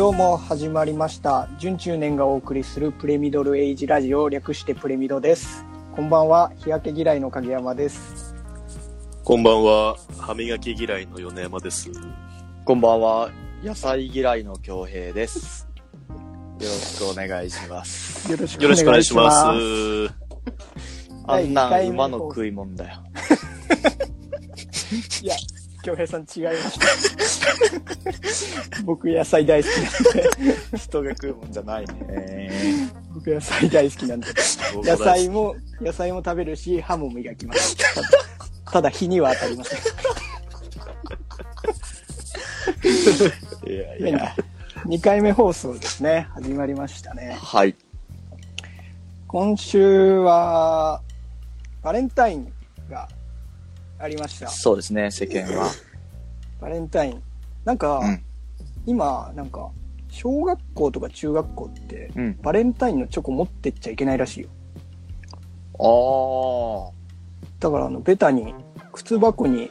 どうも始まりました準中年がお送りするプレミドルエイジラジオ略してプレミドですこんばんは日焼け嫌いの影山ですこんばんは。歯磨き嫌いの米山です。こんばんは。野菜嫌いの京平です。よろしくお願いします。よろしくお願いします。あんな馬の食い物だよ。いや京平さん違いました。僕野菜大好きなんで。人が食うもんじゃないね。僕野菜大好きなんで。野菜も野菜も食べるし歯も磨きます。ただただ日には当たりません。いやいや。2回目放送ですね。始まりましたね。はい。今週はバレンタインがありましたそうですね、世間は。バレンタインなんか、うん今なんか小学校とか中学校ってうん。バレンタインのチョコ持ってっちゃいけないらしいよあだからあのベタに靴箱に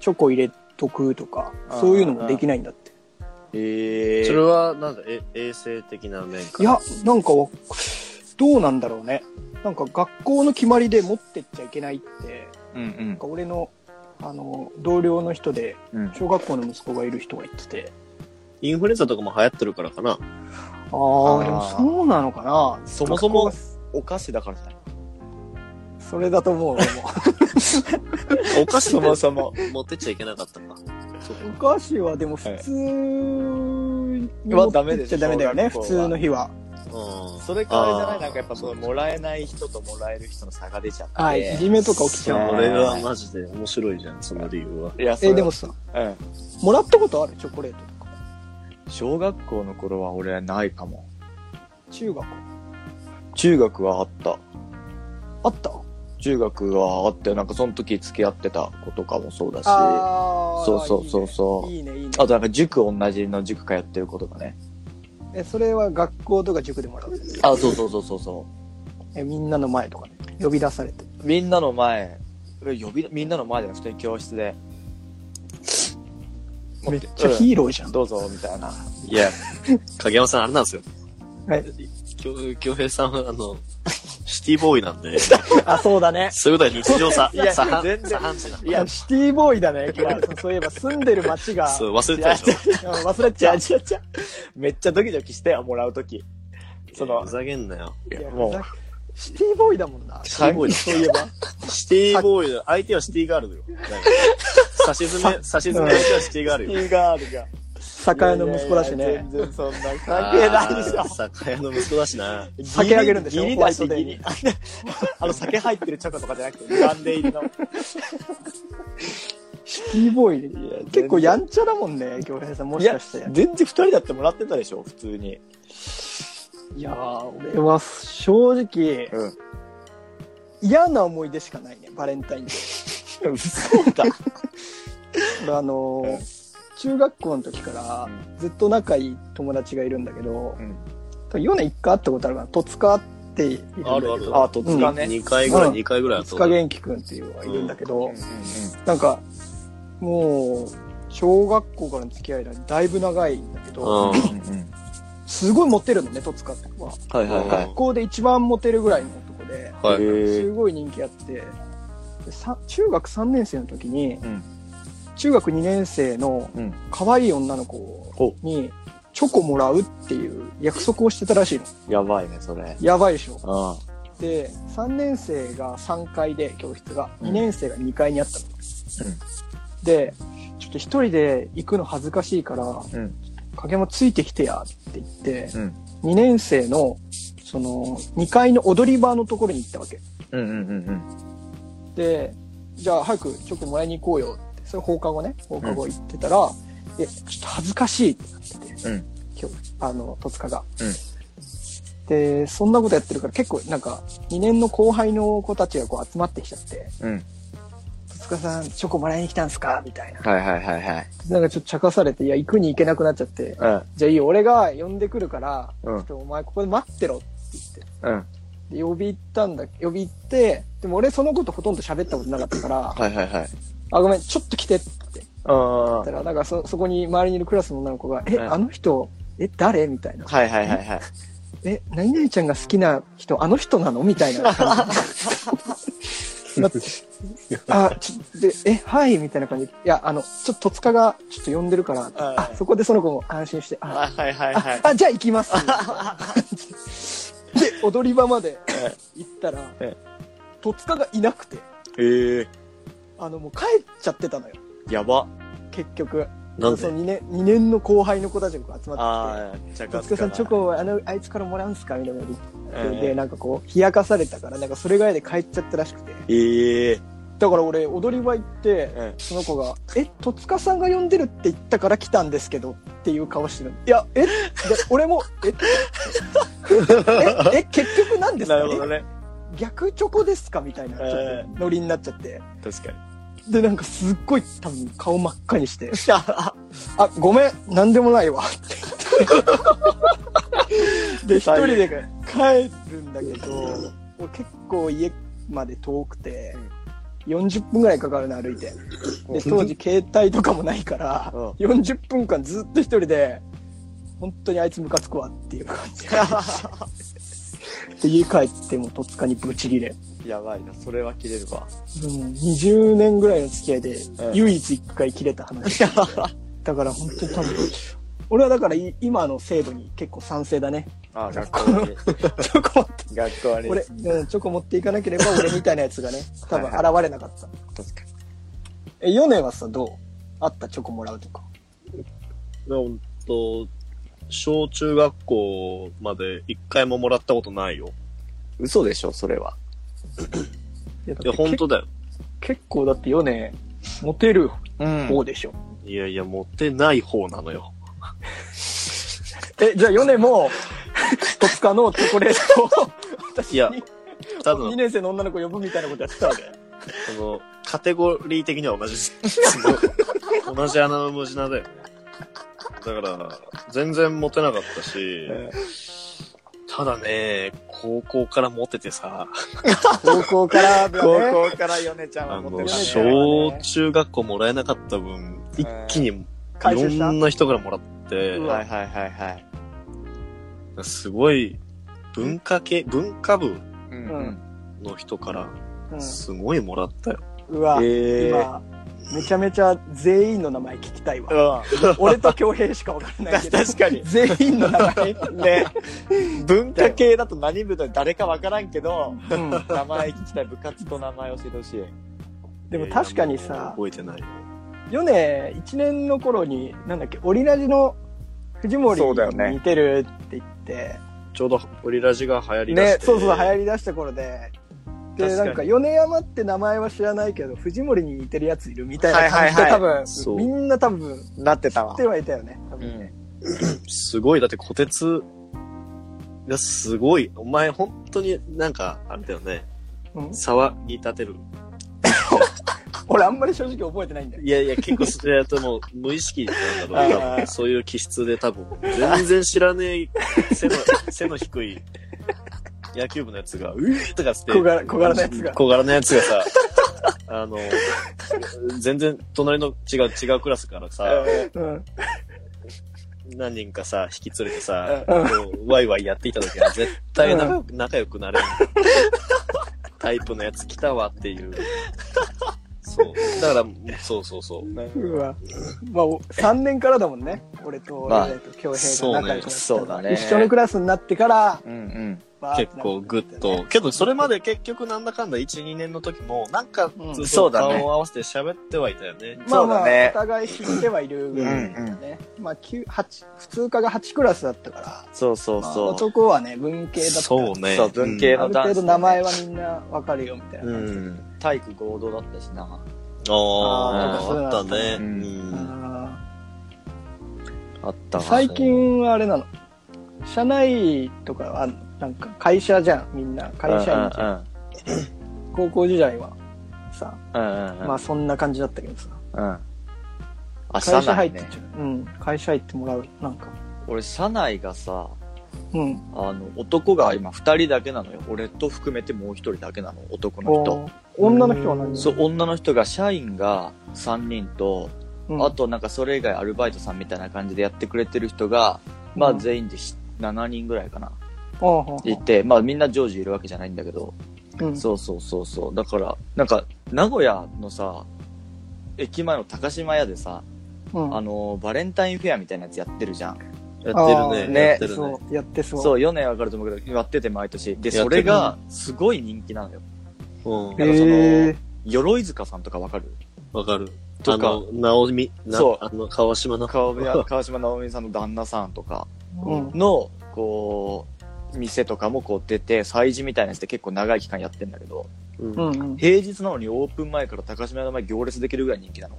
チョコ入れとくとかあーそういうのもできないんだってあ。へえ。それは、なんだ、え、衛生的な面か。いやなんかわどうなんだろうねなんか学校の決まりで持ってっちゃいけないってうんなんか俺のあの同僚の人でうん。小学校の息子がいる人が言っててインフルエンザとかも流行ってるからかな。ああでもそうなのかなそもそも学校がお菓子だからじゃないそれだと思う俺も お菓子そもそも。持ってっちゃいけなかったか。そうお菓子はでも普通には持ってっちゃダメだよね、普ダメでしょ通の日は。うん。それからあれじゃないなんかやっぱそのもらえない人ともらえる人の差が出ちゃって。はい、いじめとか起きちゃう。それはマジで面白いじゃん、その理由は。いや、それえ、でもさ、うん。もらったことある？チョコレートとか。小学校の頃は俺はないかも。中学？中学はあった。あった？中学はあって、なんかその時付き合ってた子とかもそうだし、そうそうそうそういいね、いいね。いいねあとなんか塾同じの塾通ってる子とかね。え、それは学校とか塾でもらうあ、そうそうそうそうそえ、みんなの前とかね。呼び出されて。う。みんなの前、え呼び、みんなの前で普通に教室で。めっちゃヒーローじゃん。どうぞ、みたいな。いや、影山さんあれなんですよ。はい。京京平さんは、あの、シティボーイなんで、あ、そうだね。そういうことは日常さ、いやさ全然さ半いや、シティボーイだね。そういえば住んでる町が。そう、忘れてたでしょ。うん忘れちゃう。じゃあ、じゃあ、じゃあめっちゃドキドキしてよ、もらう時。そのふ、ざけんなよ。いやもうシティボーイだもんな。シティボーイだそういえば。シティボーイだ。相手はシティガールだよ。差し詰め、差し詰め相手はシティガールよ。ティーガールが。酒屋の息子だしね。全然そんな関係ないでしょ。酒屋の息子だしな。酒あげるんでしょ？ギリだし、ギリ。あの、酒入ってるチョコとかじゃなくて、ガンデ入りの。シティボーイ。結構やんちゃだもんね、京平さん。もしかして。全然二人だってもらってたでしょ、普通に。いやー、俺は正直、うん。嫌な思い出しかないね、バレンタインデー。嘘だ。俺 あのー中学校の時からずっと仲いい友達がいるんだけど、うん。多分4年1回会ったことあるかな、戸塚っているんだけど、あるある。あ、戸塚ね。2回ぐらい、うん。2回ぐらいあ戸塚元気くんっていうのがいるんだけど、うん。うん。なんか、もう、小学校からの付き合いだだいぶ長いんだけど、うん。うん。うんすごいモテるのね、戸塚は。はいはいはい。学校で一番モテるぐらいの男で、はい。へすごい人気あって、中学3年生の時に、うん中学2年生のうん。可愛い女の子にチョコもらうっていう約束をしてたらしいの。やばいね、それ。やばいでしょ。あで、3年生が3階で教室が、うん2年生が2階にあったの。うんで、ちょっと一人で行くの恥ずかしいから、うん。影山ついてきてやって言って、うん。2年生の、その、2階の踊り場のところに行ったわけ。うんうんうんで、じゃあ早くチョコもらいに行こうよそれ放課後ね、放課後行ってたら、え、ちょっと恥ずかしいってなってて、うん。今日、あの、戸塚が。うんで、そんなことやってるから結構なんか、2年の後輩の子たちがこう集まってきちゃって、うん。戸塚さん、チョコもらいに来たんすか？みたいな。はいはいはいはい。なんかちょっと茶化されて、いや、行くに行けなくなっちゃって、うん。じゃあいいよ、俺が呼んでくるから、うんちょっとお前ここで待ってろって言って。うん。で呼び行ったんだ、呼び行って、でも俺そのことほとんど喋ったことなかったから、はいはいはい。あ、ごめん、ちょっと来てって言っうん。たら、なんかそ、そこに周りにいるクラスの女の子が、え、うんあの人、え、誰みたいな。はいはいはいはい。え、何々ちゃんが好きな人、あの人なの？みたいな感じ。なってあ、ちょで、え、はい、みたいな感じで。いや、あの、ちょっと戸塚がちょっと呼んでるから、あ、そこでその子も安心して、あ、はいはいはい。あ、じゃあ行きます。で、踊り場まで行ったらえ、戸塚がいなくて、ええあの、もう帰っちゃってたのよ、やば。結局。なんで？その2年、二年の後輩の子たちが集まってきて、戸塚さんチョコをあの、あいつからもらうんすか？みたいなこと。言って、えで、なんかこう、冷やかされたから、なんかそれが嫌で帰っちゃったらしくて。ええだから俺、踊り場行って、うんその子が、え、戸塚さんが呼んでるって言ったから来たんですけど、っていう顔してるの。いや、え？で、俺も、え？え、え、結局なんですかなるほどね。え逆チョコですかみたいな、ちょえっとノリになっちゃって。確かに。で、なんかすっごい多分顔真っ赤にして、あ、ごめん、なんでもないわ、って。で、一人で帰るんだけど、俺結構家まで遠くて、40分ぐらいかかるの歩いて。で、当時携帯とかもないから、うん40分間ずっと一人で、本当にあいつムカつくわっていう感じ。で、家帰っても戸塚にブチギレ。やばいな、それは切れるわ。うん、20年ぐらいの付き合いでうん唯一一回切れた話。だから本当に多分、俺はだからい今の制度に結構賛成だね。ああ、学校に。チョコ持って、学校に。俺、うん、チョコ持っていかなければ 俺みたいなやつがね、多分現れなかった。確かに。え、ヨネはさ、どう？あったチョコもらうとか。でほんと、小中学校まで一回ももらったことないよ。嘘でしょ、それは。いやいや、本当だよ。結構だってヨネ、モテるうん方でしょ。いやいや、持ってない方なのよ。え、じゃあヨネも、戸塚のチョコレートを、私にいや多2分、年生の女の子呼ぶみたいなことやってたわけ。その、カテゴリー的には同じ。同じ穴の無地なだよね。だから、全然モテなかったし、ただね、高校からモテてさ、高校からだね、高校からヨネちゃんはあの、持ってるね。小中学校もらえなかった分、一気にいろ回収した？んな人からもらって、うわ。はいはいはいはい。すごい、文化系、文化部ううん。の人から、うん。すごいもらったよ。うわ、ええ今、めちゃめちゃ全員の名前聞きたいわ。うん。俺と京平しかわからないけど。確かに全員の名前。ね。文化系だと何部で誰かわからんけど、うん。名前聞きたい。部活と名前教えてほしい。でも確かにさ、覚えてない。ヨネ、1年の頃に、なんだっけ、オリラジの藤森そうだよねに似てるって言って、ちょうどオリラジが流行りだしね、て。そうそう、流行り出した頃で、で、なんか、米山って名前は知らないけど、藤森に似てるやついるみたいな感じで、はいはい。多分、そう。みんな多分、なってたわ。知って。はいたよね。多分ね。すごい、だって小鉄がすごい、お前本当になんか、あれだよね、うん？騒ぎ立てる。俺あんまり正直覚えてないんだよ。いやいや、結構それやともう無意識なんだろう。多あー。分そういう気質で多分、全然知らねえ、背の、背の低い野球部のやつが、うーとかつって、小柄小柄なやつが小柄なやつがさ、あの、全然隣の違う、違うクラスからさ、うん。何人かさ、引き連れてさ、うんこうワイワイやっていた時は絶対仲良く仲良くなれるタイプのやつ来たわっていう。そう。だから、そうそうそう。うわ。まあ、お3年からだもんね。俺と、まあ俺と京平が仲良くなったのはそうだね一緒のクラスになってから、うんうん。結構グッと。けど、それまで結局なんだかんだ1、2年の時も、なんかそうだね顔を合わせて喋ってはいたよね。まあまあ、そうだねお互い知ってはいるぐらいだね。まあ、9、8、普通科が8クラスだったから、そうそうまあそう。男はね、文系だったそうね。そう文系ある程度名前はみんなわかるよみたいなう感じで。ん。体育合同だったしな。ああーあ、あったね。ううんん。ああった最近はあれなの。社内とかはあんのなんか会社じゃん、みんな。会社員じゃん。ん。高校時代はさ、うんうんうん。まあそんな感じだったけどさ。うん。あ、会社社入。ってっちゃう。うん。会社入ってもらう。なんか。俺、社内がさ、うん。あの、男が今二人だけなのよ。俺と含めてもう一人だけなの、男の人。女の人は何？人そう、女の人が、社員が3人と、うんあとなんかそれ以外アルバイトさんみたいな感じでやってくれてる人が、まあうん全員でし7人ぐらいかな。いて、まあみんな常時いるわけじゃないんだけど、うん。そうそうそうそう。だから、なんか、名古屋のさ、駅前の高島屋でさ、うん。あの、バレンタインフェアみたいなやつやってるじゃん。やってるね。ねやってるね。そう、やってそう。そう、4年わかると思うけど、やってて毎年。で、それが、すごい人気なのよ。うん。なんかその鎧塚さんとかわかる？わかる。とかあの、直美、なそうあの、川島の。川島直美さんの旦那さんとかうん。の、こう、店とかもこう出て、催事みたいなやつで結構長い期間やってんだけど、うんうんうん。平日なのにオープン前から高島屋の前行列できるぐらい人気なの？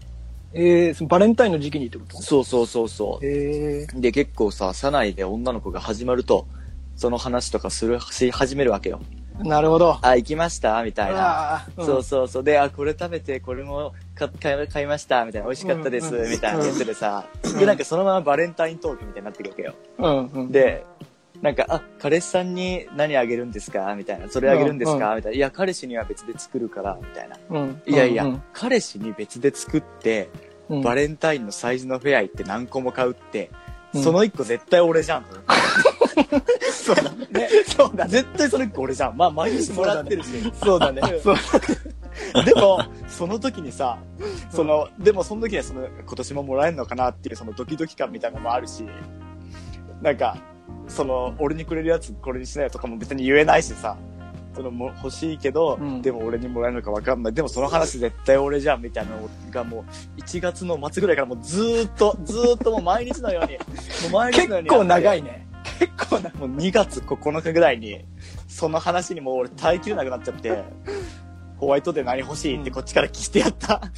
えー、そのバレンタインの時期にってこと？そうそうそうそへえう。で、結構さ、社内で女の子が始まると、その話とかする、し始めるわけよ。ー。なるほど。あ、行きました？みたいな。あーそうそうそう。で、あ、これ食べて、これも買買い買いました？みたいな。美味しかったですうんうんみたいなやつでさ。うんで、なんかそのままバレンタイントークみたいになってくるわけよ。うんうん。で、なんか、あ、彼氏さんに何あげるんですか？みたいな。それあげるんですか、うんみたいな。いや、彼氏には別で作るから、みたいな。うん、いやいや、うん彼氏に別で作って、うん、バレンタインのサイズのフェア行って何個も買うって、うんその一個絶対俺じゃん。そうだね。そうだ。絶対その一個俺じゃん。まあ、毎日もらってるし。そうだね。そう。でも、その時にさ、その、でもその時にはその、今年ももらえるのかなっていうそのドキドキ感みたいなのもあるし、なんか、その、俺にくれるやつこれにしないとかも別に言えないしさ、そのも欲しいけど、うんでも俺にもらえるのか分かんない。でもその話絶対俺じゃんみたいなのがもう、1月の末ぐらいからもうずーっと、ずーっともう毎日のように、もう毎日のように。結構長いね。ね。結構な、もう2月9日ぐらいに、その話にもう俺耐えきれなくなっちゃって、ホワイトデー何欲しいってこっちから聞いてやった。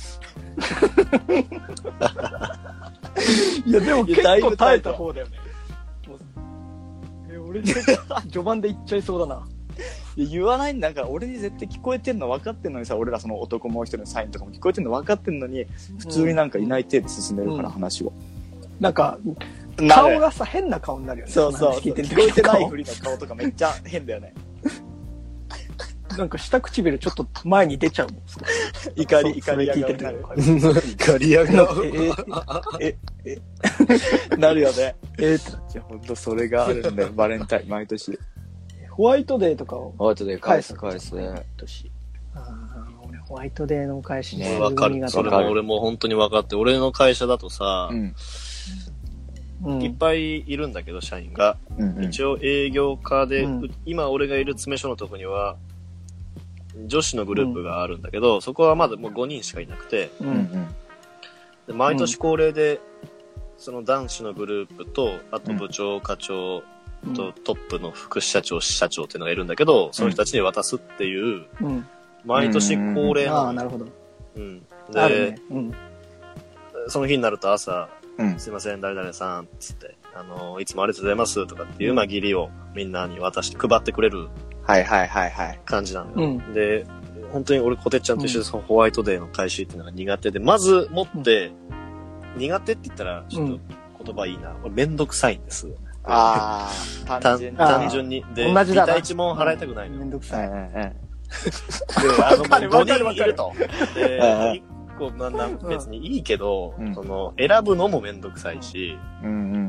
いや、でも結構耐えた方だよね。俺、序盤で言っちゃいそうだな。言わないんだから、俺に絶対聞こえてんの分かってんのにさ、俺らその男もう一人のサインとかも聞こえてんの分かってんのに、普通になんかいない手で進めるから、うん話を。なんか、顔がさ、変な顔になるよね。そうそう。話聞いてる聞こえてない顔ふりの顔とかめっちゃ変だよね。なんか下唇ちょっと前に出ちゃうもん。怒り、そ怒りそれ聞いてるなる。ガリアなんかが。え、え、なるよね。え、えっていや、ほんとそれがあるんだよ、バレンタイン、毎年。ホワイトデーとかをホワイトデー返す返すね。年。あー俺ホワイトデーのお返しねわかる。それも俺も本当に分かって。俺の会社だとさう、ん。うんいっぱいいるんだけど、社員が。うん。一応営業課で、うん今俺がいる詰め所のとこには、女子のグループがあるんだけど、そこはまだもう5人しかいなくて、う。うんん。で毎年恒例で、その男子のグループと、あと部長、課長とトップの副社長、社長っていうのがいるんだけど、その人たちに渡すっていう、うん。毎年恒例ああ、なのよ。なるほど。うん。であるね、。うん。その日になると朝、うん。すいません、誰々さん、つって、あの、いつもありがとうございますとかっていう、まあ、義理をみんなに渡して配ってくれるはいはいはいはい。感じなのよ。うんで、本当に俺、コテッちゃんと一緒でそのホワイトデーの開始っていうのが苦手で、まず持って、苦手って言ったら、ちょっと言葉いいな。俺めんどくさいんです。ああ、単単純に。単純に。で、同じだ一問払いたくないのよ。めんどくさい。で、あの、もうかるわかる5人いると。でうんうん、一個、まあな、別にいいけど、うんその、選ぶのもめんどくさいし、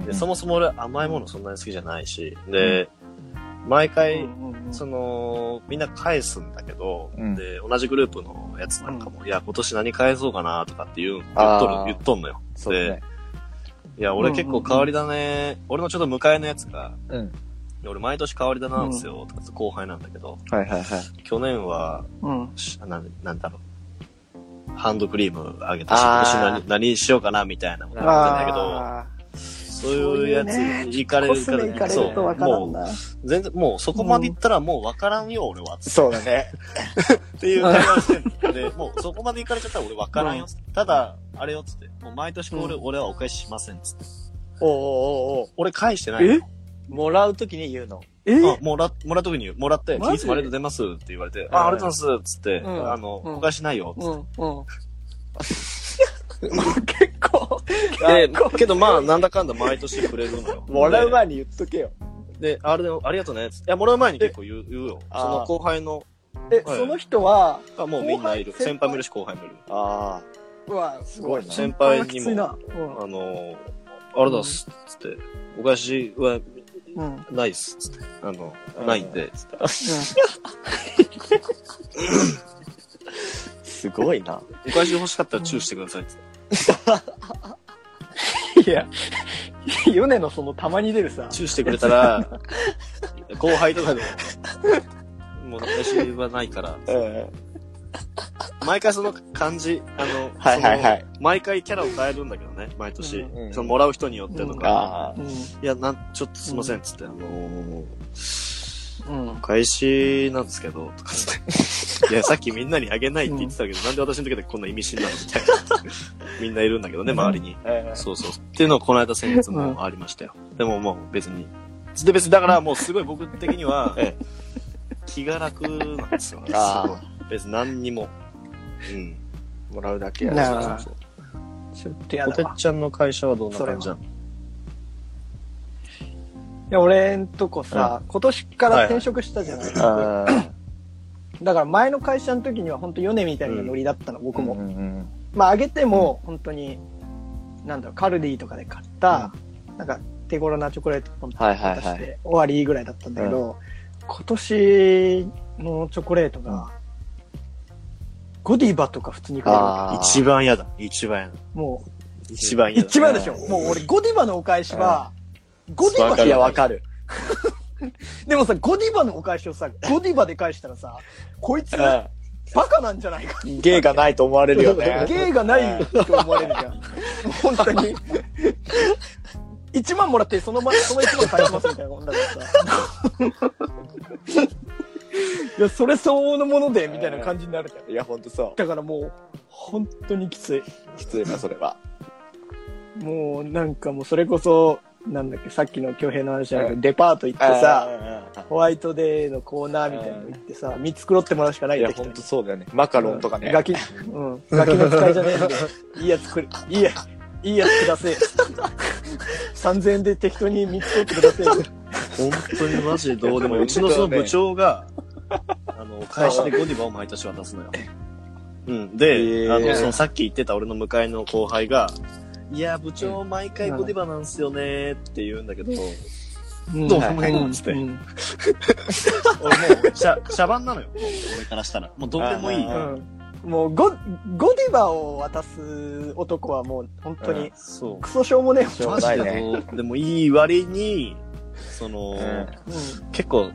で、そもそも俺甘いものそんなに好きじゃないし、で、毎回、その、みんな返すんだけど、うんで、同じグループのやつなんかも、いや、今年何返そうかなとかっていう、言っとる言っとんのよ。そうだね。いや、俺結構変わり種、俺のちょっと向かいのやつが、うん。俺毎年変わり種なんですよ、とかって後輩なんだけど、はいはいはい。去年は、うん。しなんなんだろう。ハンドクリームあげたし、今年何何しようかなみたいなこと言ってんだけど、あそういうやつそういうね。行かれコるからスメ行かれそうもうな。全然、もうそこまで行ったらもうわからんよ、俺は。そうだね。っていう会話をしてんの。で、もうそこまで行かれちゃったら俺わからんよ。ただ、あれよ、つって。もう毎年俺、うん。俺はお返ししません、つって。おうおうおう。おう俺返してないの。もらうときに言うの？え？あ、もら、もらった時に、もらって、いつもありがとうございます？って言われて、ん。あ、ありがとうございます。っつって、うん。あの、うん。お返しないよ。っつうっん、うん。結構、て。で、けどまあ、なんだかんだ毎年くれるのよ。もらう前に言っとけよ。で、であれで、ありがとうね。いや、もらう前に結構言う言うよ。あーその後輩の、え、はいその人は、あ、もうみんないる。後輩？先輩もいるし後輩もいる。あうわ、すごいな。先輩にもきついな。うんあの、ありがとうございますっつって、お返しはうん。ないっすっつって。あの、うんないんで、つって。あ。すごいな。お返し欲しかったらチューしてくださいっつって。いや、ヨネのそのたまに出るさ、チューしてくれたら、後輩とかでも、もう私はないから、う ん。毎回その感じ、あの、はいはいはい毎回キャラを変えるんだけどね、毎年。うんうんそのもらう人によってとか。うん。いや、なん、ちょっとすいません、つって、あのー、うんお。返しなんですけど、とかつって。いや、さっきみんなにあげないって言ってたけど、なんで私の時だけこんな意味深なのみたいな。みんないるんだけどね、周りに。うんそうそう。っていうのをこの間先月もありましたよ。でももう別に。で別に、だからもうすごい僕的には え、気が楽なんですよ。あーすごい別に何にも。うん。もらうだけやなあそうそうちょっとやだわ。ちゃんの会社はどんな感じなの？いや、俺んとこさ、今年から転職したじゃない、あだから前の会社の時には本当ヨネみたいなノリだったの、僕も。うんうんまあ、あげても、本当に、なんだろう、カルディとかで買った、なんか、手頃なチョコレートポンとはいはい渡して、はい。終わりぐらいだったんだけど、今年のチョコレートが、ゴディバとか普通にくれる一番嫌だ。一番嫌だ。け。もう、一番嫌だ。一番でしょ。もう俺、ゴディバのお返しは、ゴディバいや、わかる。でもさ、ゴディバのお返しをさ、ゴディバで返したらさ、こいつ、バカなんじゃないか。芸がないと思われるよね。芸がないと思われるじゃん。本当に。1万もらって、そのま、その1万返しますみたいなもんだからさ。いや、それ相応のもので、みたいな感じになるじゃん。いや、ほんとそだからもう、本当にきつい。う。きついな、それは。もう、なんかもう、それこそ、なんだっけ、さっきの京平の話じゃなくて、うんデパート行ってさ、さ、ホワイトデーのコーナーみたいなの行ってさ、見繕ってもらうしかないいや、よ適当にほんとそうだよね。マカロンとかね。ガキ、うん。ガキの使いじゃねえんで、いいやつくれ、いいや、いいやつくだせえ。3000円で適当に3つ取ってください。本当にマジでどうでもいい。うちのその部長が、あの、返しでゴディバを毎年渡すのよ。うん。で、あの、そのさっき言ってた俺の向かいの後輩が、いや、部長毎回ゴディバなんすよねって言うんだけど、うん。どうもねつって。うん。俺もう、シャ、シャバンなのよ。俺からしたら。もうどうでもいい。もうゴ、ゴディバを渡す男はもう本当にそう。クソしょうもねえ。マジででもいい割に、その、うん。結構、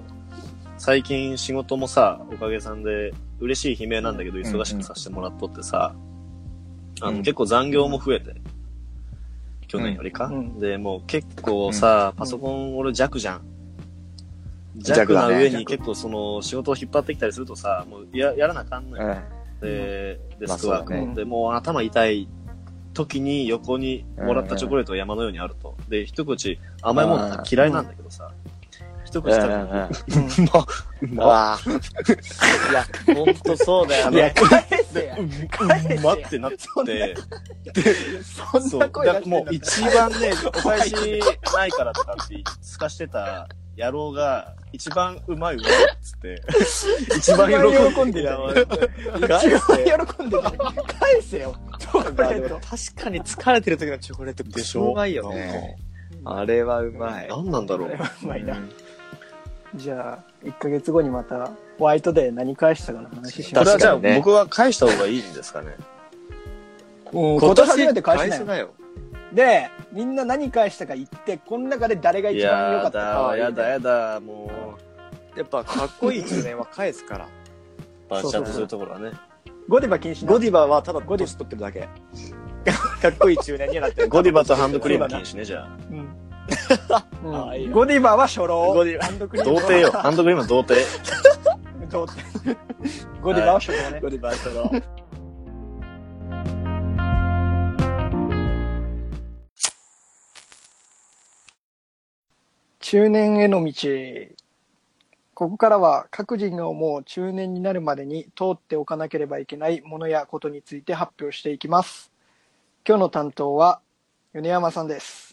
最近仕事もさ、おかげさんで、嬉しい悲鳴なんだけど、忙しくさせてもらっとってさ、あの、うん。結構残業も増えて、去年よりか？うんで、もう結構さ、パソコン俺弱じゃん。弱弱な上に結構その仕事を引っ張ってきたりするとさ、もうややらなあかんのよ。うん。で、デスクワークも。まあねで、もう頭痛い時に横にもらったチョコレートが山のようにあると。で、一口甘いもの嫌いなんだけどさ、一口食べたら、うんうま。いや、ほんとそうだよいや、ね。返せや。うまってなって、そんな声出してもう一番ね、お返しないからとかってすかしてた野郎が、一番うまいうまいっつって、一番喜んで喜んでたたよ。返一番せ。喜んでたよ。返せよ。チョコレート。確かに疲れてる時のチョコレートでしょうまいよね。あれはうまい。何なんだろう。うまいな。じゃあ、1ヶ月後にまた、ホワイトデー何返したかの話しまこれはじゃあ確かにね僕は返した方がいいんですかね。う。うん今年初めて返しなよ。返せなよ。で、みんな何返したか言って、この中で誰がい一番良かやったかだ、はやだやだ、もやっぱ、かっこいい中年は返すから。う、バーチャッとするところはね。ゴディバ禁止なゴディバはただゴディ年取ってるだけ。かっこいい中年にはなってる。ゴディバとハンドクリーム禁止ね、じゃあ。うんああいいよゴディバは初老。ゴディバハンドクリームは童貞よ。ハンドクリームは童貞。童貞ゴディバは初老ね。ゴディバはその。中中年への道。ここからは各人が思う中年になるまでに通っておかなければいけないものやことについて発表していきます。今日の担当は米山さんです。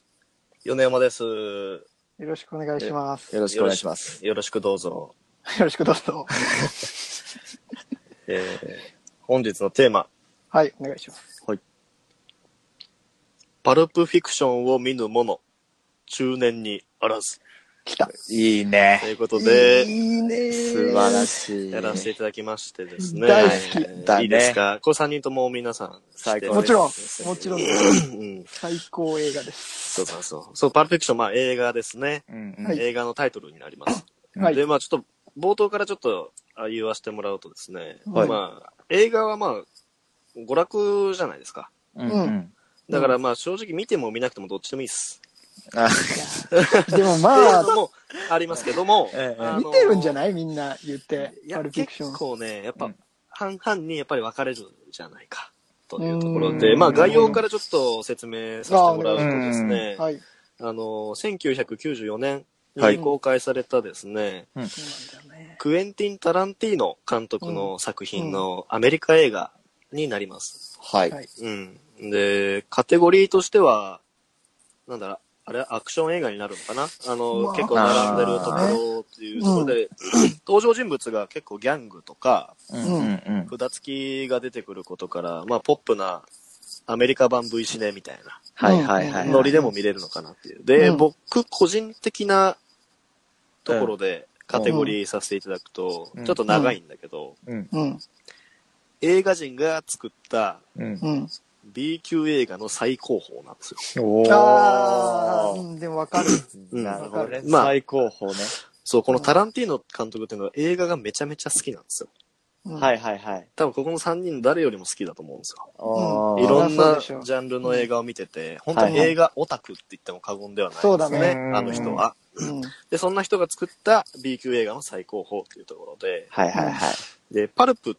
米山です。よろしくお願いします。よろしくお願いします。よろしくどうぞ。よろしくどうぞ。えー、本日のテーマ、はい、お願いします。パルプフィクションを見ぬ者、中年にあらず。来た。いいねと。いうことで、いいね素晴らしい。やらせていただきましてですね。大好きえーだねいいですか？これ3人とも皆さん最高もちろんです、もちろん、うん。最高映画です。そうそうそう。そう、パルプフィクション、まあ映画ですね。うんうんはい映画のタイトルになります。はい。で、まあちょっと、冒頭からちょっとあ言わせてもらうとですね、はいまあ、映画はまあ、娯楽じゃないですか。うんうん。だからまあ正直見ても見なくてもどっちでもいいっす。あでもまあもありますけども、ええ見てるんじゃないみんな言って。パルプフィクション結。構ね、やっぱうん半々にやっぱり分かれるじゃないか。というところで、うんまあ概要からちょっと説明させてもらうとですね、はい。あの、1994年はいに公開されたですね、そうなん。クエンティン・タランティーノ監督の作品のアメリカ映画になります。はい。はい。うん。で、カテゴリーとしては、なんだろう、あれアクション映画になるのかな？あの、まあ結構並んでるところっていうところで、登場人物が結構ギャングとか、うんうんうん。札付きが出てくることから、まあ、ポップなアメリカ版 V シネみたいなはいはいはい。ノリでも見れるのかなっていう。で、うん僕個人的なところでカテゴリーさせていただくと、うんちょっと長いんだけど、うんうん。映画人が作ったうん。うん。B 級映画の最高峰なんですよ。おあー、でもわかる。うんなるほどね。まあ最高峰ね。そう、このタランティーノ監督っていうのは映画がめちゃめちゃ好きなんですよ。うんはいはいはい。多分ここの3人誰よりも好きだと思うんですよ。あーいろんなそうでしょジャンルの映画を見てて、本当に映画オタクって言っても過言ではないですね。そうだねあの人は。うん。で、そんな人が作った B 級映画の最高峰っていうところで、はいはいはい。で、パルプっ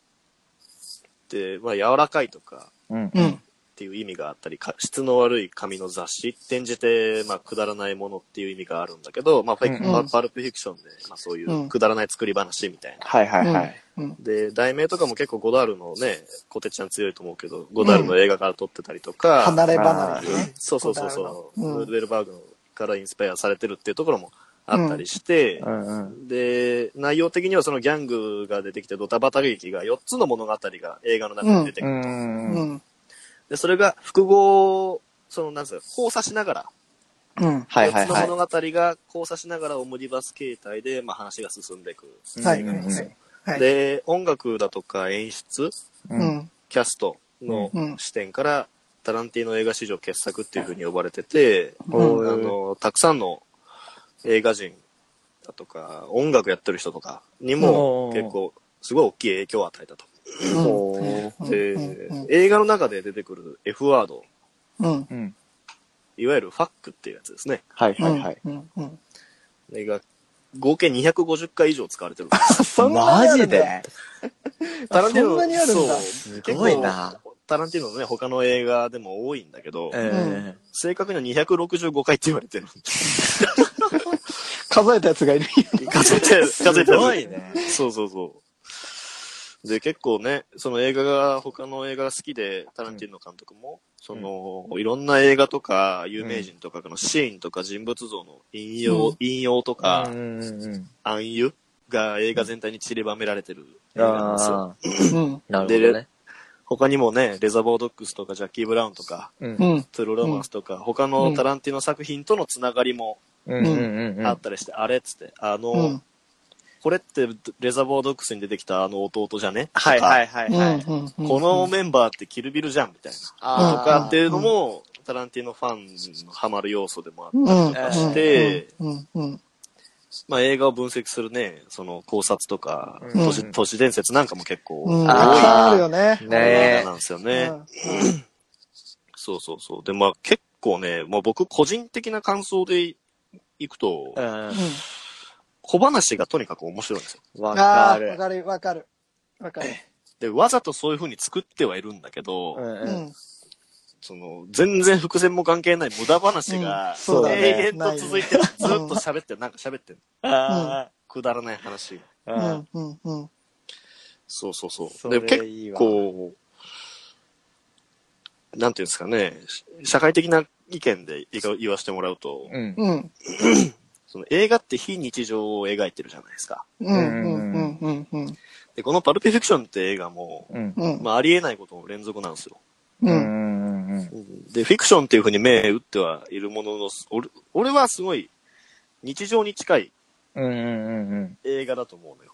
て、まあ、柔らかいとかうん。うん。っていう意味があったり、か質の悪い紙の雑誌、転じて、まあ、くだらないものっていう意味があるんだけど、まあ、フェイクうんパパルプフィクションで、まあ、そういううんくだらない作り話みたいな。はいはいはい。うん。で、題名とかも結構ゴダールのね、コテちゃん強いと思うけど、ゴダールの映画から撮ってたりとか、離れ離れでね。そうそうそうそう、うんムールバーグからインスパイアされてるっていうところもあったりして、うんうん。で、内容的にはそのギャングが出てきてドタバタ劇が4つの物語が映画の中に出てくうると。ん。うん。で、それが複合、その、なんですか、交差しながら、うん。はいはい4つのはい。物語が交差しながらオムニバス形態で、まあ話が進んでいく。はい。うんはい。はい。はい。で、音楽だとか演出、う。うんん。キャストのうん視点から、タランティーノ映画史上傑作っていう風に呼ばれてて、うんあの、たくさんの映画人だとか、音楽やってる人とかにもうん結構、すごい大きい影響を与えたと。で、うん映画の中で出てくる F ワード、うん。うん。いわゆるファックっていうやつですね。はいはいはい。うん。うん。映画、合計250回以上使われてるんです。そんなにあるんだマジで？タランティーノそんなにあるんだそうすごいな。タランティーノのね、他の映画でも多いんだけど、え正確には265回って言われてる。数えたやつがいる。数えて、え。数えてすごいね。そうそうそう。で、結構ね、その映画が、他の映画が好きで、タランティーノ監督も、その、いろんな映画とか、有名人とかのシーンとか人物像の引用、うん引用とか、うんうん暗喩が映画全体に散りばめられてる映画なんですよ。なるほどね。他にもね、レザーボードックスとかジャッキー・ブラウンとか、うんうん。トゥルーロマンスとか、他のタランティーノ作品とのつながりもうんうんうん。あったりして、あれっつって、あの、うん。これってレザーボードックスに出てきたあの弟じゃね？はいはいい。はいうんはい。うん。このメンバーってキルビルじゃんみたいな。あとかっていうのも、タランティーノファンのハマる要素でもあったうん。りとかして。まあ映画を分析するね、その考察とか、うん都市都市伝説なんかも結構うん。多いあるよね。映ね画なんですよね。うんそうそうそう。で、まあ結構ね、まあ僕個人的な感想でいくと。小話がとにかく面白いんですよ。わあかる。わかる、わかる。わかる。で、わざとそういう風に作ってはいるんだけど、うん。その、全然伏線も関係ない無駄話が、うんね永遠と続いてる。ずっと喋ってる。なんか喋ってる。あくだらない話が。あ、うんうん。そうそうそう。そで、結れいいわ構、なんていうんですかね、社会的な意見で言わせてもらうと、うん。うん、その映画って非日常を描いてるじゃないですか。うん、うん、うん、うん、で、このパルピフィクションって映画も、うん。うん、まあ、ありえないことの連続なんですよ。う、うんん。うん。で、フィクションっていうふうに目打ってはいるものの、俺俺はすごい日常に近いうん。うん。映画だと思うのよ。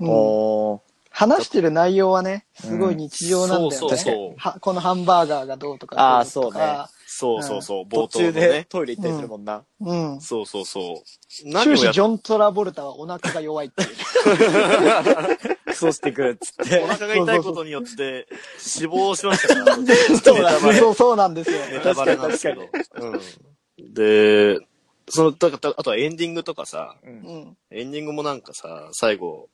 うん。う。話してる内容はね、すごい日常なんだよね。そうそうそうはこのハンバーガーがどうとか。あーどとかそうそうそう、冒途頭の中でね。トイレ行ったりするもんな。うん。そうそうそう。何をや始ジョン・トラボルタはお腹が弱いっていう。クソしてくるっつって お。腹が痛いことによって死亡しましたから。そうネタバレそう、そうなんですよ。ネタバレなんですけど。うん。で、その、だから、あとはエンディングとかさ。エンディングもなんかさ、最後、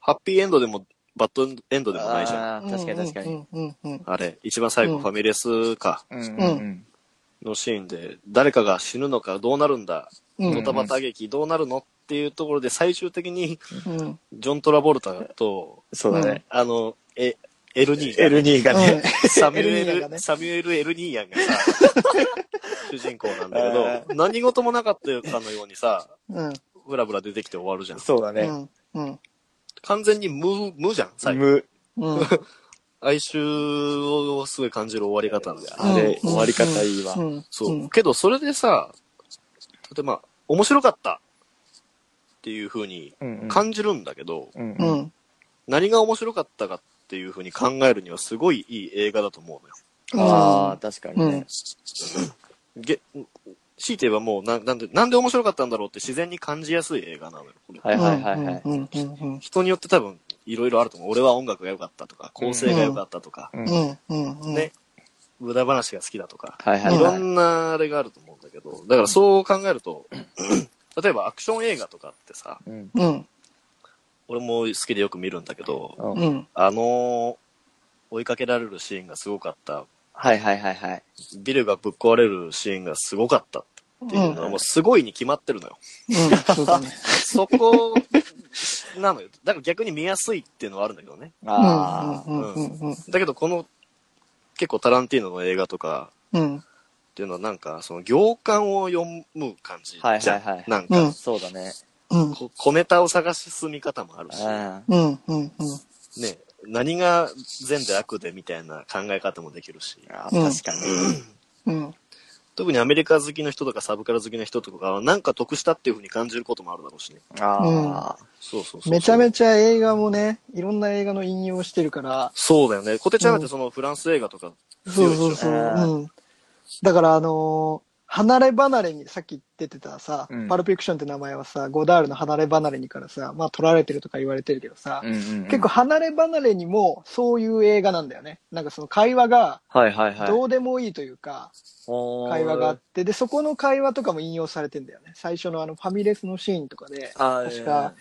ハッピーエンドでも、バッドエンドでもないじゃん。あー確かに確かに。うん、うん、うん。あれ、一番最後、うんファミレスか、うん。うん。のシーンで、誰かが死ぬのかどうなるんだ、うんドタバタ劇どうなるの？っていうところで、最終的に、うん。ジョン・トラボルタと、そうだね。あの、え、エルニーが、エルニーがね。サミュエル、エルニーがねサミュエル・エルニーヤンがさ、主人公なんだけど、何事もなかったかのようにさ、うん。ブラブラ出てきて終わるじゃん。そうだね。うん。うん。完全に無、無じゃん、最後。無。哀愁をすごい感じる終わり方なんだよ。あれ、うん終わり方いいわ。うん。そう。んけど、それでさ、例えば、面白かったっていう風にうん。感じるんだけど、うん。ううん。ん。何が面白かったかっていう風に考えるにはすごいいい映画だと思うのよ。ああ、確かにね。げ強いて言えばもうな、なんで、なんで面白かったんだろうって自然に感じやすい映画なのよ。これはいはいはいはい。うん。うん。うん。人によって多分、いろいろあると思う。俺は音楽が良かったとか、構成が良かったとか、うんうん。うん。うん。ね、無駄話が好きだとか、はいはいいはい。ろんなあれがあると思うんだけど、だからそう考えると、例えばアクション映画とかってさ。俺も好きでよく見るんだけど。あの追いかけられるシーンがすごかった、はいはいはいはい。ビルがぶっ壊れるシーンがすごかったっていうのはもうすごいに決まってるのよ。うん。そうだね。そこなのよ。だから逆に見やすいっていうのはあるんだけどね。あうん。うん。うん。うん。だけどこの結構タランティーノの映画とかうん。っていうのはなんかその行間を読む感じじゃん。はいはいはいなんかうんあ。そうだね。うん。こ小ネタを探し進み方もあるし、あうん。うん。ね、何が善で悪でみたいな考え方もできるし、確かに。うん。特にアメリカ好きの人とかサブカル好きな人とかはなんか得したっていう風に感じることもあるだろうしね。ああ。そうそうそう。めちゃめちゃ映画もね、いろんな映画の引用してるから、そうだよね。コテちゃんだってそのフランス映画とかそう強いでしょ。そうそう。あーうん。だからあのー離れ離れに、さっき出てたさ、うんパルプフィクションって名前はさ、ゴダールの離れ離れにからさ、まあ取られてるとか言われてるけどさ、うんうんうん結構、離れ離れにもそういう映画なんだよね。なんかその会話がはいはいはい。どうでもいいというか、会話があって、で、そこの会話とかも引用されてんだよね。最初のあのファミレスのシーンとかで、あー確か、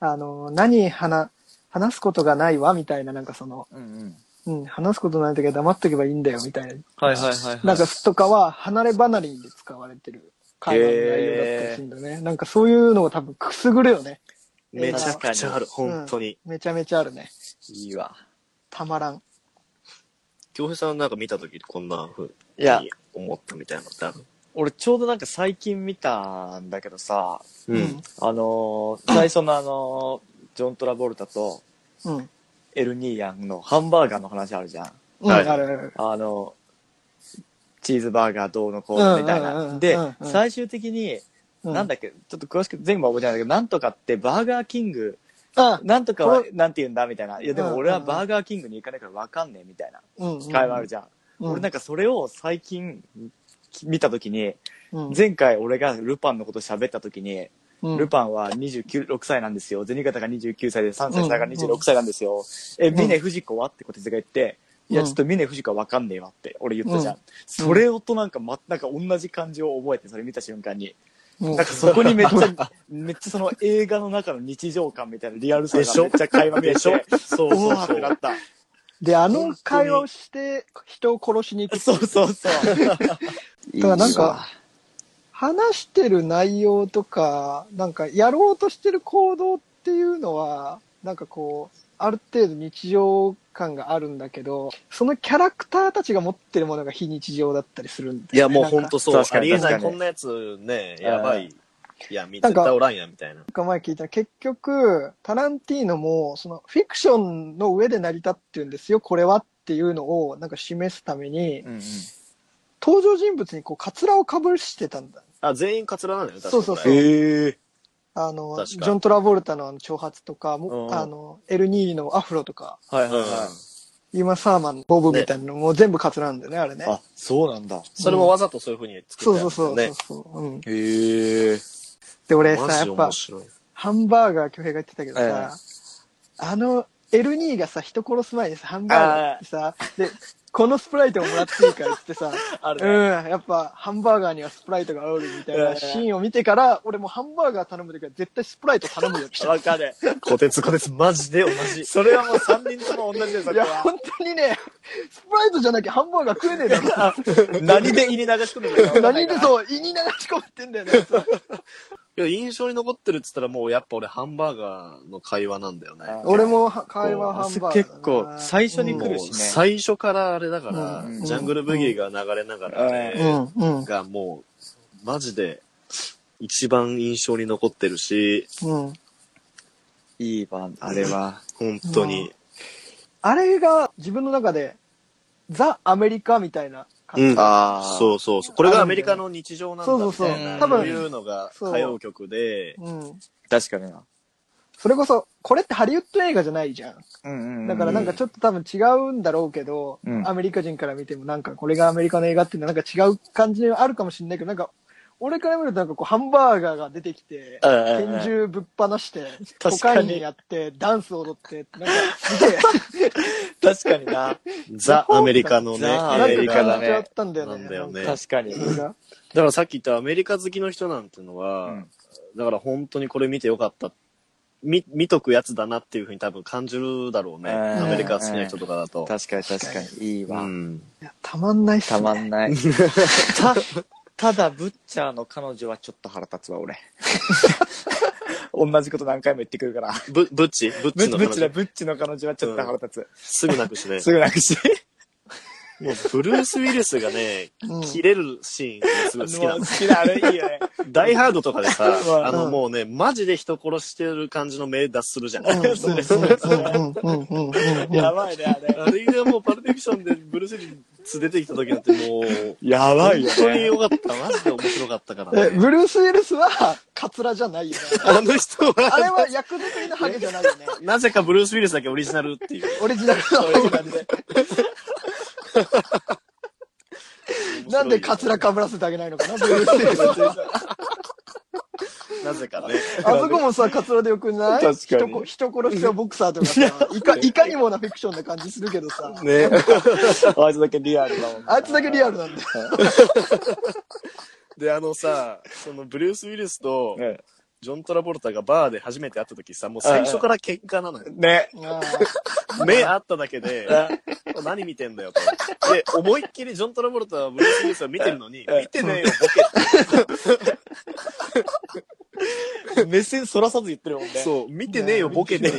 あの、何話、話すことがないわみたいな、なんかその、うんうん。うん、話すことない時は黙っとけばいいんだよみたいな。はいはいはいはい。なんか、とかは、離れ離れにで使われてる会話の内容だったりするんだね。なんかそういうのを多分くすぐるよね。めちゃくちゃある、本当に。めちゃめちゃあるね。いいわ。たまらん。京平さんなんか見た時こんな風いやに思ったみたいなのってある俺ちょうどなんか最近見たんだけどさ、うん。あのー、最初のあのー、ジョン・トラボルタとうん。うん。エルニーヤンのハンバーガーの話あるじゃん。うん、はいあるある。あの、チーズバーガーどうのこうのみたいうんうんうんう。なんで最終的に、うなんだっけ、ちょっと詳しく全部は覚えてないんだけど、なんとかってバーガーキング、あ、なんとかはこれなんて言うんだみたいな。いやでも俺はバーガーキングに行かないからわかんねえみたいなうん。会話あるじゃん。うん。俺なんかそれを最近見たときに、うん、前回俺がルパンのこと喋ったときに、うん、ルパンは29、6歳なんですよ。銭形が29歳で3歳差が26歳なんですよ。え、峰不二子は？って小手が言って、いや、うんちょっと峰不二子はわかんねえわって俺言ったじゃん。それをとなんか、ま、なんか同じ感じを覚えて、それ見た瞬間に。うん、なんかそこにめっちゃ、めっちゃその映画の中の日常感みたいなリアルさがめっちゃ垣間見えて、でしょ？そううそうそうわーってなった。で、あの会話をして人を殺しに行く。そうそうそう。だからなんか、話してる内容とか、なんかやろうとしてる行動っていうのは、なんかこう、ある程度日常感があるんだけど、そのキャラクターたちが持ってるものが非日常だったりするんだよねいや、もうなんかほんとそう。確かにありえない、こんなやつね、やばい。いや、絶なんか対おらんや、みたいな。なんか前聞いたら結局、タランティーノも、そのフィクションの上で成り立ってるんですよ、これはっていうのをなんか示すために、うんうん。登場人物にこう、カツラをかぶしてたんだ。あ、全員カツラなんだよね、確かそうそうそうへえ。あの、確かジョン・トラボルタのあの長髪とか、もうんあの、エルニーリのアフロとか、うんはいはいはユーマ・サーマンのボブみたいなのも全部カツラなんだよね、あれねい。。あ、そうなんだ。それもわざとそういう風に作そうってそうそうあるんだよね。そうそう、うん。へえ。で、俺さ、マジやっぱ面、白い。ハンバーガー、巨平が言ってたけどえさ、あの、エルニーがさ、人殺す前にさ、ハンバーガーってさ、で、このスプライトももらっていいかっつってさ、あるうん、ね。やっぱ、ハンバーガーにはスプライトが合うみたいええなシーンを見てから、俺もうハンバーガー頼むときは絶対スプライト頼むよ。わかる。こてつこてつ、マジで同じ。それはもう三人とも同じです、そいや。本当にね、スプライトじゃなきゃハンバーガー食えねえだろ。何で胃に流し込んでるのか何でそう、胃に流し込ってんだよね。いや、印象に残ってるっつったらもうやっぱ俺ハンバーガーの会話なんだよね。あ俺もは会話ハンバーガー。結構最初に来るしね最初からあれだから、うんジャングルブギーが流れながら、ねうん、うん、がもう、マジで一番印象に残ってるし、うん。いいわ、あれは。本当に。あれが自分の中で、ザ・アメリカみたいな。うんあーそうそうそう。これがアメリカの日常なんだみそ多分そういうのが歌謡曲で、うん。確かにな。それこそ、これってハリウッド映画じゃないじゃん。うんうん。だからなんかちょっと多分違うんだろうけど、うんアメリカ人から見てもなんかこれがアメリカの映画っていうのはなんか違う感じあるかもしれないけど、なんか、俺から見るとなんかこうハンバーガーが出てきて、拳銃ぶっ放して、コ確かにカインやって、ダンス踊って、なんかすげえ、確かにな。ザ・アメリカのね、ザアなん映画か感じちゃだね。ったんだよね。なんだよね確かに。だからさっき言ったアメリカ好きの人なんてのは、うんだから本当にこれ見てよかった。見、見とくやつだなっていうふうに多分感じるだろうね。うんアメリカ好きな人とかだと。確かに確かに。いいうわ。ん。たまんないっすね。たまんない。た、ただ、ブッチャーの彼女はちょっと腹立つわ、俺。同じこと何回も言ってくるから。ブ、ブッチ？ブッブッブッチだ、チの彼女。ブッチの彼女はちょっと腹立すぐなくしねつ。。すぐなくし。もうブルース・ウィルスがね、うん切れるシーンがすごい好きなのもう。好きな、あれいいよね。ダイハードとかでさ、うんあのもうね、マジで人殺してる感じの目出するじゃん。うん うんうんうんうんうんうんやばいね、あれ。あれがもうパルフィクションでブルース・ウィルス出てきた時なんてもう、やばいよ本当にね。良かった。マジで面白かったからえ、ね。ブルース・ウィルスは、カツラじゃないよね。あの人は、あれは役作りのハゲじゃないよね。なぜかブルース・ウィルスだけオリジナルっていう。オリジナルのオリジナルで。なんでカツラかぶらせてあげないのかな、ブルース・ウィルス。なぜかね。あそこもさ、カツラでよくない？確かに人殺しはボクサーとかさ、いか、いかにもなフィクションな感じするけどさ、ね。あいつだけリアルだもん。あいつだけリアルなんだよ。で、あのさ、そのブルース・ウィルスとね。ジョン・トラボルタがバーで初めて会った時さ、もう最初から喧嘩なのよ。ね。あ 目合っただけで、何見てんだよと。で、思いっきりジョン・トラボルタはブルース・ウィルスを見てるのに、うん見てねえよ、ボケ。目線そらさず言ってるもんね。そう、見てねえよ、ボケってい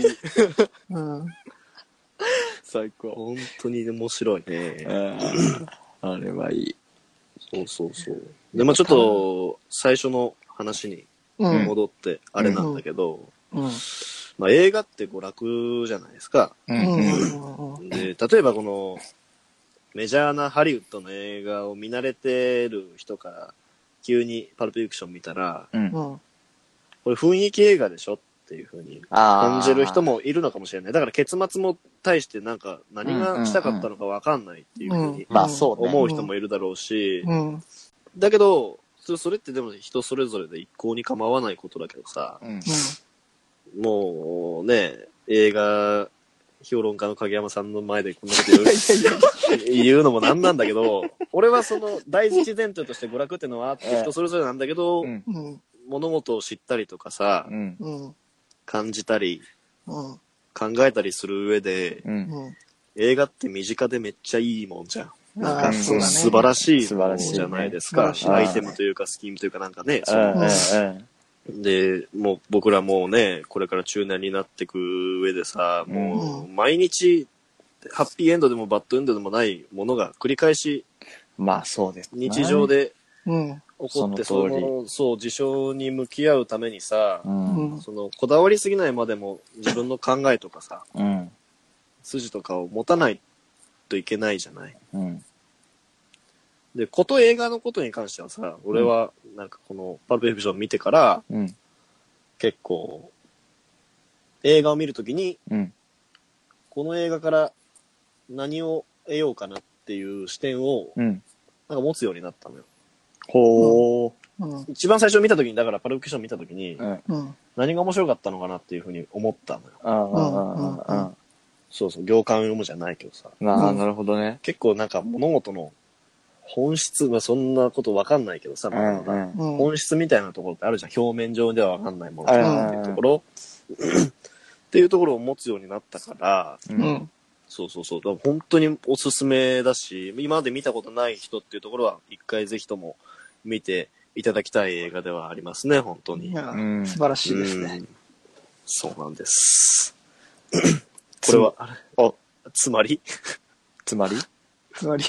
う。ん。最高。本当に面白いね。あれはいい。そうそうそう。で、まあちょっと、最初の話にうん。戻って、あれなんだけど、うん。まあ映画って娯楽じゃないですか。ううん。うん。で、例えばこの、メジャーなハリウッドの映画を見慣れてる人から、急にパルプフィクション見たら、うん。うん。これ雰囲気映画でしょっていう風に感あじる人もいるのかもしれない。だから結末も対してなんか何がしたかったのかわかんないっていう風にまあそうね。思う人もいるだろうし、うん。だけど、それってでも人それぞれで一向に構わないことだけどさ、うん。もうね、映画評論家の影山さんの前でこんなこと言う言うのもなんなんだけど、俺はその第一前提として娯楽っていうのはあってええ人それぞれなんだけど、うん。うん。物事を知ったりとかさ、うん。うん。感じたり、うん。考えたりする上で、うん。うん。映画って身近でめっちゃいいもんじゃん。ああ、うんそうだね。素晴らしい素晴らしいねじゃないですか。素晴らしいアイテムというかスキームというかなんかね。そううんで、もう僕らもうね、これから中年になっていく上でさ、もうう毎日、ハッピーエンドでもバッドエンドでもないものが繰り返しうん。まあそうですね。日常でうん。起こって、そのそう、事象に向き合うためにさ、うん。うん。その、こだわりすぎないまでも自分の考えとかさ、うん。筋とかを持たないといけないじゃない？うん。で、こと映画のことに関してはさ、俺は、なんかこの、パルプフィクション見てから、うん。結構、映画を見るときに、うん。この映画から何を得ようかなっていう視点を、うん。なんか持つようになったのよ。ほうん。一番最初見たときに、だからパルプフィクション見たときにう。う、ん。うん。何が面白かったのかなっていうふうに思ったのよ。ああ、ああ、あそうそう、行間を読むじゃないけどさ。あ。ああ、なるほどね。結構なんか物事の本質、まあそんなことわかんないけどさ、まだまだ。本質みたいなところってあるじゃん。表面上ではわかんないものうんっていうところ。っていうところを持つようになったから、う。うんん。そうそうそう。だから本当におすすめだし、今まで見たことない人っていうところは、一回ぜひとも見ていただきたい映画ではありますね、本当に。いやうん素晴らしいですね。うんそうなんです。これは、あれお、つまり？つまり？つまり、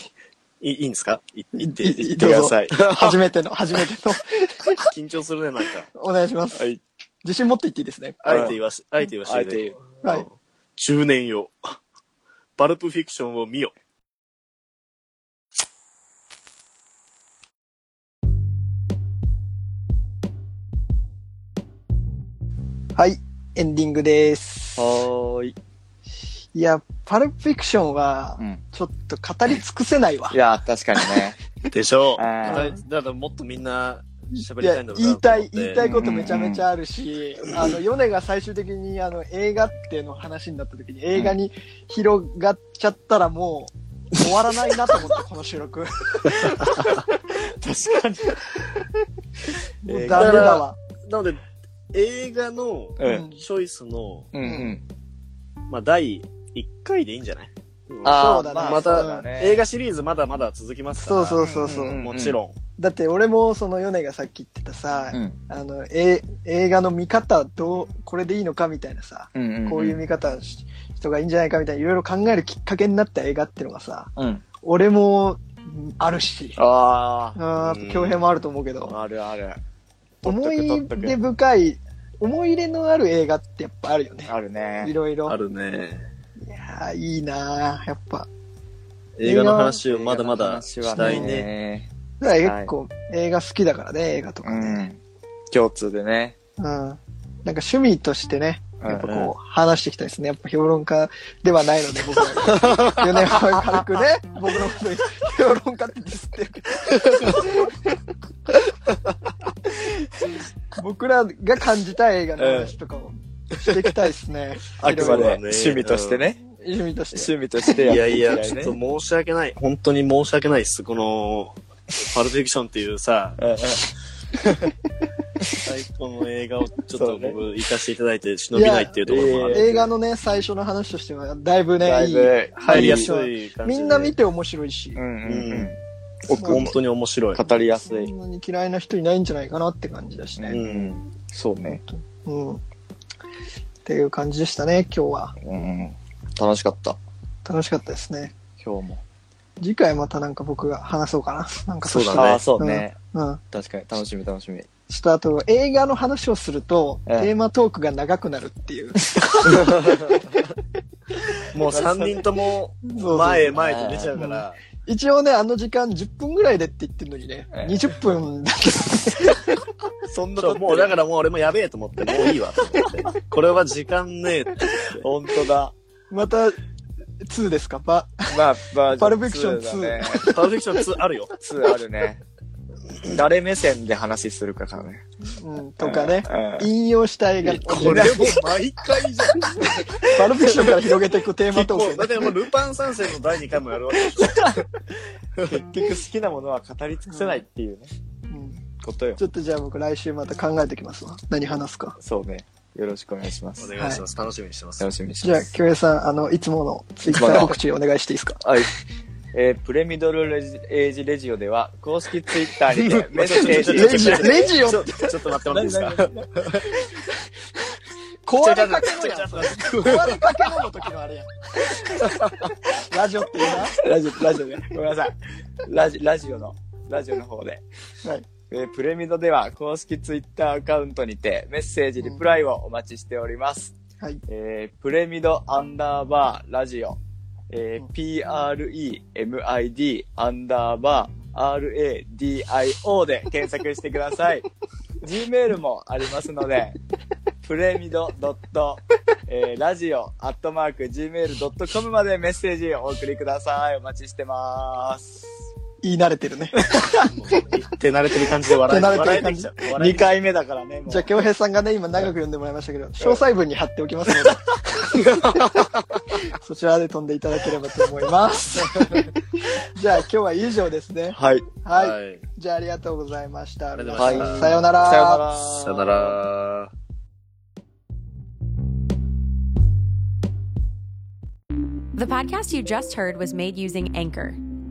いいいんですか？い言って、い言ってください。初めての、初めての、緊張するね、なんか。お願いします。はい。自信持って言っていいですね。あえて言わし、あえて言わしてはい。中年よ。パルプフィクションを見よ。はい。エンディングです。はーい。いや、パルプフィクションはう、ん。ちょっと語り尽くせないわい。や、確かにね。でしょう。あだからもっとみんな喋りたいんだろうな言いたい、と思って言いたいことめちゃめちゃあるし、あの、ヨネが最終的にあの、映画っての話になった時に、映画に広がっちゃったらもう、終わらないなと思って、この収録。確かに。もうダメだわ。なので、映画のうん。チョイスの、うんうん。まあ、第1回でいいんじゃない？そうだねまそうた、だね映画シリーズまだまだ続きますから。そうそうそうそう。うんもちろん。だって俺もそのヨネがさっき言ってたさ、うん。あの、え映画の見方どう、これでいいのかみたいなさ、うんうん。こういう見方し人がいいんじゃないかみたいないろいろ考えるきっかけになった映画っていうのがさ、うん。俺もうんあるし、ああうんー京平もあると思うけど、あ。あるある。思い出深い、思い入れのある映画ってやっぱあるよね。あるねい。ろいろ。あるね。いやーいいなーやっぱ。映画の話をまだまだしたいね。ね。だから結構映画好きだからね、映画とかうね。ん。共通でね。うん。なんか趣味としてね、やっぱこう、話していきたいですね。やっぱ評論家ではないので、僕は。4年半軽くね、僕のこと評論家ってディスって。僕らが感じたい映画の話とかをしていきたいですね。あくまで趣味としてね。趣味として。趣味としていやいや、ちょっと申し訳ない。本当に申し訳ないです。この、パルプフィクションっていうさ、最高の映画をちょっと僕行かせていただいて忍びないっていうところもある。映画のね、最初の話としては、だいぶね、いい。だいぶ入りやすいい感じで。みんな見て面白いしう、んうんうんうん。本当に面白い。語りやすそい。んなに嫌いな人いないんじゃないかなって感じだしね。うん。そうね。うん。っていう感じでしたね、今日は。うん。楽しかった。楽しかったですね。今日も。次回またなんか僕が話そうかな。なんかそうだねしたらああ、そうね。うん。確かに。楽しみ楽しみ。ちょっとあと映画の話をすると、ええテーマトークが長くなるっていう。もう3人とも前へ前と出ちゃうから、一応ね、あの時間10分ぐらいでって言ってるのにね、ええ20分だけ そんそうもうだからもう俺もやべえと思って、もういいわと思って。これは時間ねえって。本当だ。また2ですか？パまあ、バージョンパルプフィクション2だね。パルフィクション2あるよ。2あるね。誰目線で話するかからね。うん、とかね、うん引用した映画。これもう毎回じゃん。パルプフィクションから広げていくテーマトもうーク。だってもうルパン三世の第2回もやるわけでしょ。結局好きなものは語り尽くせないっていうね、うんことよ。ちょっとじゃあ僕来週また考えてきますわ。何話すか。そうね。よろしくお願いします。よお願いします。楽しみにしてます。ろしみにしじゃあ、ます。京平さん、あの、いつものツイッター告知お願いしていいですか？はい。えープレミドルレジエイジレジオでは、公式ツイッターにて メッセージ、レジオ、レジオちょちょっと待ってもらっていいですか？壊れかけのやん。壊れかけのの時のあれやん。ラジオっていうな。ラジオ、ラジオね。ごめんなさい。ラジ、ラジオの、ラジオの方で。はい。えープレミドでは公式ツイッターアカウントにてメッセージ、リプライをお待ちしております。はい。えープレミドアンダーバーラジオ、えー PREMID アンダーバー RADIO で検索してください。Gmail もありますので、プレミドドット、えーラジオアットマーク Gmail.com までメッセージをお送りください。お待ちしてます。言い慣れてるね。手慣れてる感じで笑い手慣れてる感じ笑えてきちゃう。笑え2てきちゃう回目だからね、もう。じゃあ、京平さんがね、今長く読んでもらいましたけど、詳細文に貼っておきますので、そちらで飛んでいただければと思います。じゃあ、今日は以上ですね。はい。はい。はい。じゃあ、ありがとうございました。ありがとうございましたさようなら。さよなら。さよなら。The podcast you just heard was made using Anchor.